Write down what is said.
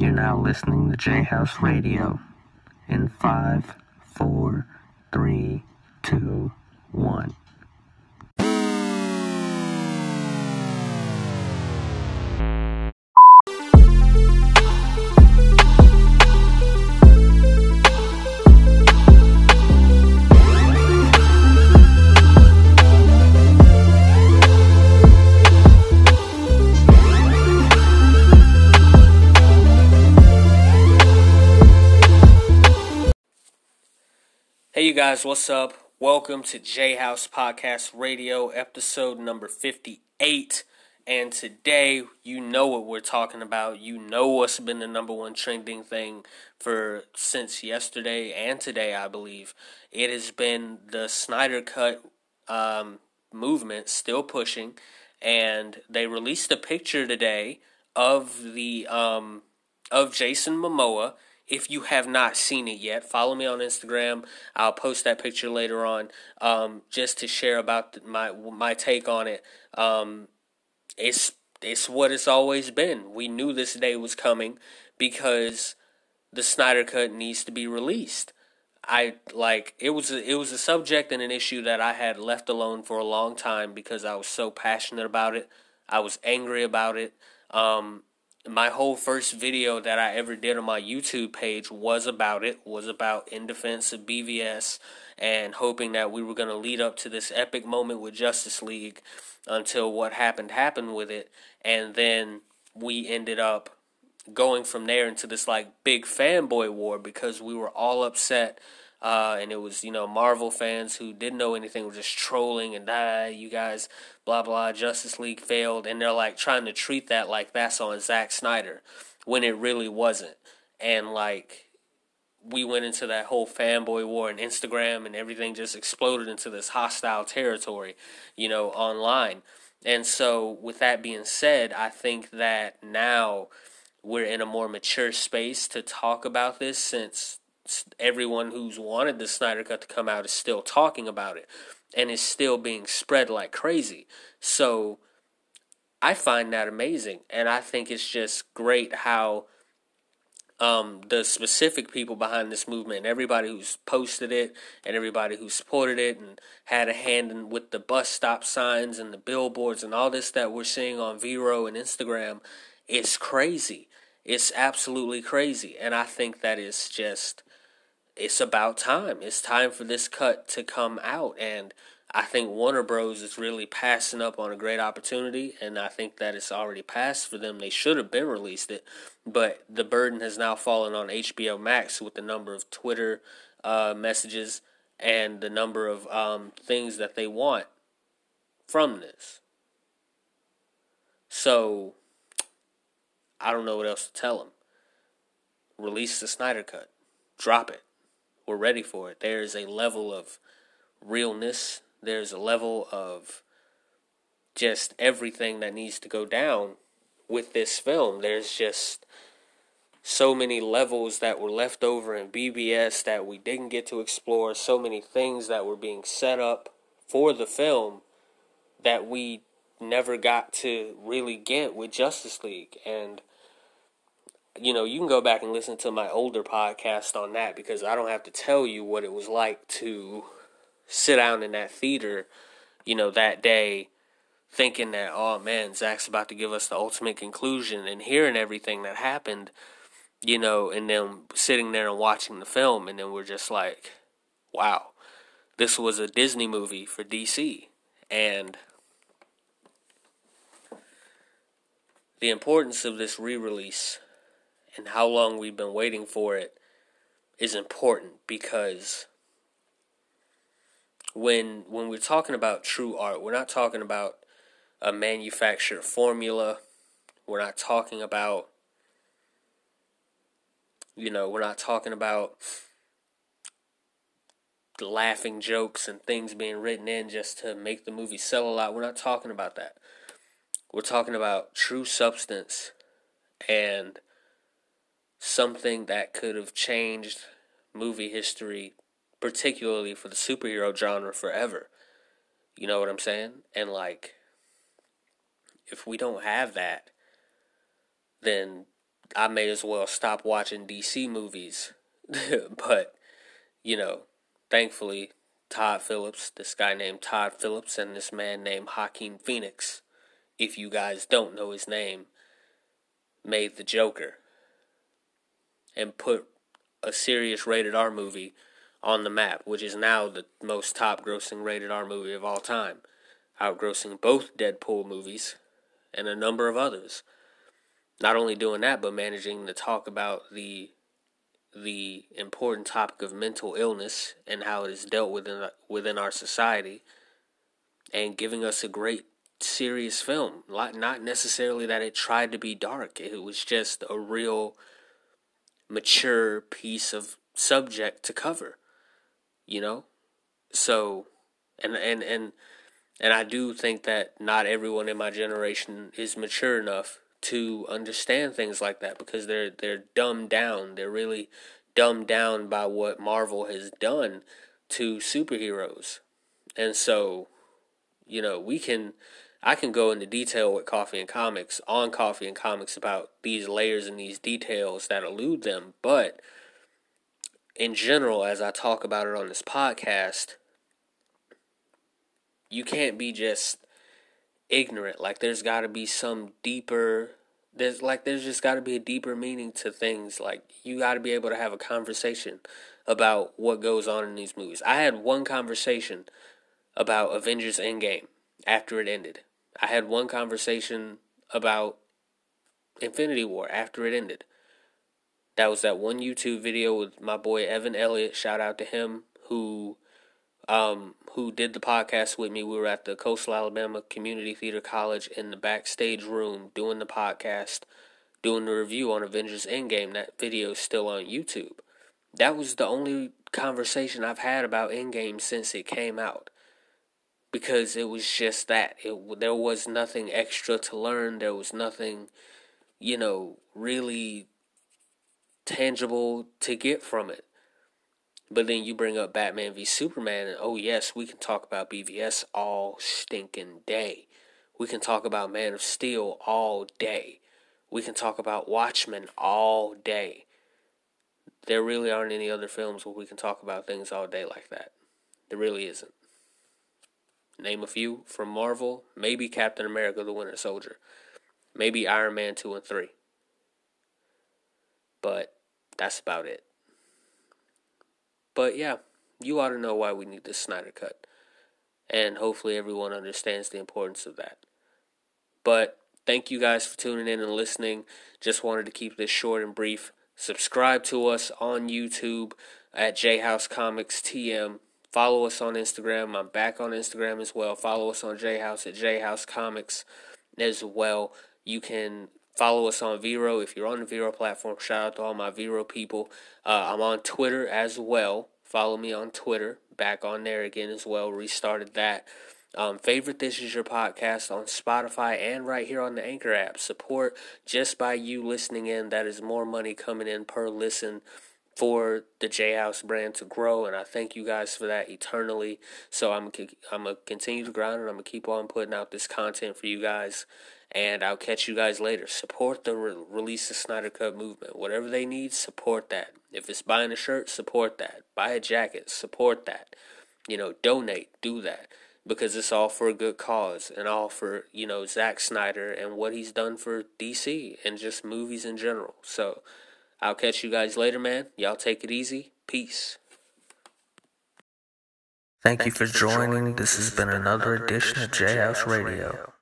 You're now listening to J House Radio. In five, four, three, two, one. Hey, you guys, what's up? Welcome to J House Podcast Radio, episode number 58. And today, you know what we're talking about. You know what's been the number one trending thing for since yesterday and today, I believe. It has been the Snyder Cut um, movement still pushing. And they released a picture today of the um, of Jason Momoa if you have not seen it yet, follow me on Instagram. I'll post that picture later on, um, just to share about my my take on it. Um, it's it's what it's always been. We knew this day was coming because the Snyder Cut needs to be released. I like it was a, it was a subject and an issue that I had left alone for a long time because I was so passionate about it. I was angry about it. Um, my whole first video that I ever did on my YouTube page was about it, was about in defense of BVS and hoping that we were going to lead up to this epic moment with Justice League until what happened happened with it. And then we ended up going from there into this like big fanboy war because we were all upset uh, and it was, you know, Marvel fans who didn't know anything were just trolling and ah, you guys, blah blah. Justice League failed, and they're like trying to treat that like that's on Zack Snyder, when it really wasn't. And like, we went into that whole fanboy war and Instagram, and everything just exploded into this hostile territory, you know, online. And so, with that being said, I think that now we're in a more mature space to talk about this since everyone who's wanted the Snyder Cut to come out is still talking about it and is still being spread like crazy. So I find that amazing. And I think it's just great how um, the specific people behind this movement, and everybody who's posted it and everybody who supported it and had a hand in with the bus stop signs and the billboards and all this that we're seeing on Vero and Instagram, it's crazy. It's absolutely crazy. And I think that is just it's about time. It's time for this cut to come out. And I think Warner Bros. is really passing up on a great opportunity. And I think that it's already passed for them. They should have been released it. But the burden has now fallen on HBO Max with the number of Twitter uh, messages and the number of um, things that they want from this. So, I don't know what else to tell them. Release the Snyder Cut. Drop it we're ready for it. There's a level of realness, there's a level of just everything that needs to go down with this film. There's just so many levels that were left over in BVS that we didn't get to explore, so many things that were being set up for the film that we never got to really get with Justice League. And you know, you can go back and listen to my older podcast on that because I don't have to tell you what it was like to sit down in that theater, you know, that day thinking that, oh man, Zack's about to give us the ultimate conclusion and hearing everything that happened, you know, and then sitting there and watching the film and then we're just like, wow, this was a Disney movie for DC. And the importance of this re release and how long we've been waiting for it is important because when when we're talking about true art, we're not talking about a manufactured formula. We're not talking about you know, we're not talking about laughing jokes and things being written in just to make the movie sell a lot. We're not talking about that. We're talking about true substance and something that could have changed movie history, particularly for the superhero genre, forever. You know what I'm saying? And like, if we don't have that, then I may as well stop watching DC movies. but, you know, thankfully, Todd Phillips, this guy named Todd Phillips, and this man named Joaquin Phoenix, if you guys don't know his name, made the Joker and put a serious rated R movie on the map, which is now the most top grossing rated R movie of all time, outgrossing both Deadpool movies and a number of others. Not only doing that, but managing to talk about the the important topic of mental illness and how it is dealt with within, within our society and giving us a great serious film not necessarily that it tried to be dark it was just a real mature piece of subject to cover you know so and and and and I do think that not everyone in my generation is mature enough to understand things like that because they're they're dumbed down. They're really dumbed down by what Marvel has done to superheroes. And so, you know, we can I can go into detail with Coffee and Comics on Coffee and Comics about these layers and these details that elude them, but in general as I talk about it on this podcast, you can't be just ignorant. Like there's got to be some deeper there's like there's just got to be a deeper meaning to things. Like you got to be able to have a conversation about what goes on in these movies. I had one conversation about Avengers Endgame after it ended. I had one conversation about Infinity War after it ended. That was that one YouTube video with my boy Evan Elliott. Shout out to him who um, who did the podcast with me. We were at the Coastal Alabama Community Theater College in the backstage room doing the podcast, doing the review on Avengers Endgame. That video is still on YouTube. That was the only conversation I've had about Endgame since it came out. Because it was just that. It, there was nothing extra to learn. There was nothing, you know, really tangible to get from it. But then you bring up Batman v Superman, and oh, yes, we can talk about BVS all stinking day. We can talk about Man of Steel all day. We can talk about Watchmen all day. There really aren't any other films where we can talk about things all day like that. There really isn't. Name a few from Marvel, maybe Captain America the Winter Soldier, maybe Iron Man 2 and 3. But that's about it. But yeah, you ought to know why we need this Snyder Cut. And hopefully everyone understands the importance of that. But thank you guys for tuning in and listening. Just wanted to keep this short and brief. Subscribe to us on YouTube at J House Comics TM. Follow us on Instagram. I'm back on Instagram as well. Follow us on J House at J House Comics as well. You can Follow us on Vero if you're on the Vero platform. Shout out to all my Vero people. Uh, I'm on Twitter as well. Follow me on Twitter. Back on there again as well. Restarted that. Um, favorite This Is Your Podcast on Spotify and right here on the Anchor app. Support just by you listening in. That is more money coming in per listen for the J House brand to grow, and I thank you guys for that eternally. So I'm I'm gonna continue to grind, and I'm gonna keep on putting out this content for you guys. And I'll catch you guys later. Support the re- release the Snyder Cut movement. Whatever they need, support that. If it's buying a shirt, support that. Buy a jacket, support that. You know, donate, do that. Because it's all for a good cause and all for, you know, Zack Snyder and what he's done for DC and just movies in general. So I'll catch you guys later, man. Y'all take it easy. Peace. Thank, Thank you for joining. This has been another edition of J House Radio.